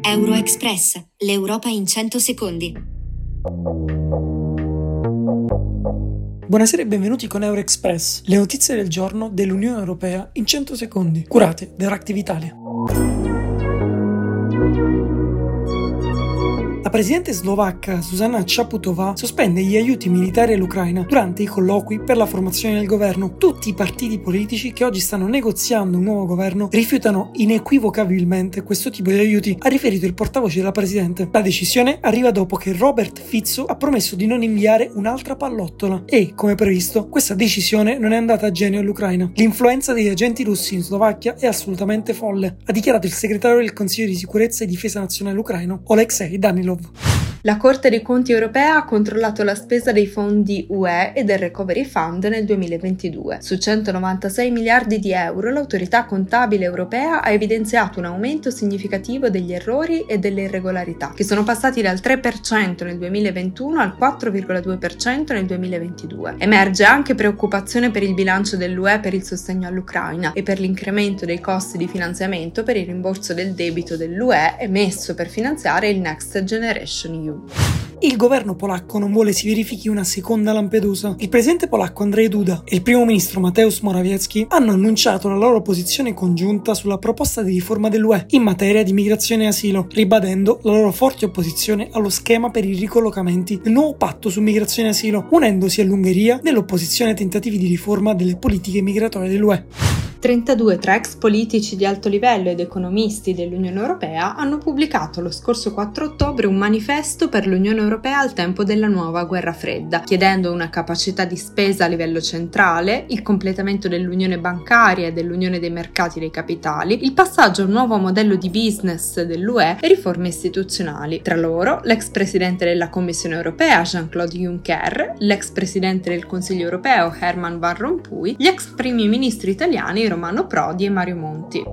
Euroexpress, l'Europa in 100 secondi. Buonasera e benvenuti con Euroexpress, le notizie del giorno dell'Unione Europea in 100 secondi, curate da Reactive Italia. Presidente slovacca Susanna Chaputova sospende gli aiuti militari all'Ucraina durante i colloqui per la formazione del governo. Tutti i partiti politici che oggi stanno negoziando un nuovo governo rifiutano inequivocabilmente questo tipo di aiuti, ha riferito il portavoce della presidente. La decisione arriva dopo che Robert Fizzo ha promesso di non inviare un'altra pallottola e, come previsto, questa decisione non è andata a genio all'Ucraina. L'influenza degli agenti russi in Slovacchia è assolutamente folle, ha dichiarato il segretario del Consiglio di sicurezza e difesa nazionale ucraino, Oleksiy Danilov. novo. La Corte dei Conti europea ha controllato la spesa dei fondi UE e del Recovery Fund nel 2022. Su 196 miliardi di euro, l'autorità contabile europea ha evidenziato un aumento significativo degli errori e delle irregolarità, che sono passati dal 3% nel 2021 al 4,2% nel 2022. Emerge anche preoccupazione per il bilancio dell'UE per il sostegno all'Ucraina e per l'incremento dei costi di finanziamento per il rimborso del debito dell'UE emesso per finanziare il Next Generation EU. Il governo polacco non vuole si verifichi una seconda Lampedusa. Il presidente polacco Andrzej Duda e il primo ministro Mateusz Morawiecki hanno annunciato la loro posizione congiunta sulla proposta di riforma dell'UE in materia di migrazione e asilo, ribadendo la loro forte opposizione allo schema per i ricollocamenti del nuovo patto su migrazione e asilo, unendosi all'Ungheria nell'opposizione ai tentativi di riforma delle politiche migratorie dell'UE. 32 tra ex politici di alto livello ed economisti dell'Unione Europea hanno pubblicato lo scorso 4 ottobre un manifesto per l'Unione Europea al tempo della nuova guerra fredda, chiedendo una capacità di spesa a livello centrale, il completamento dell'Unione bancaria e dell'Unione dei mercati dei capitali, il passaggio a un nuovo modello di business dell'UE e riforme istituzionali. Tra loro l'ex presidente della Commissione Europea Jean-Claude Juncker, l'ex presidente del Consiglio Europeo Herman Van Rompuy, gli ex primi ministri italiani Romano Prodi e Mario Monti.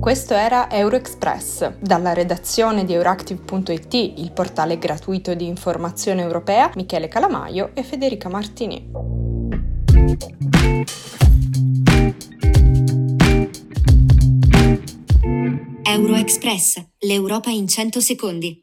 Questo era Euroexpress. Dalla redazione di Euractiv.it, il portale gratuito di informazione europea, Michele Calamaio e Federica Martini. Euroexpress, l'Europa in 100 secondi.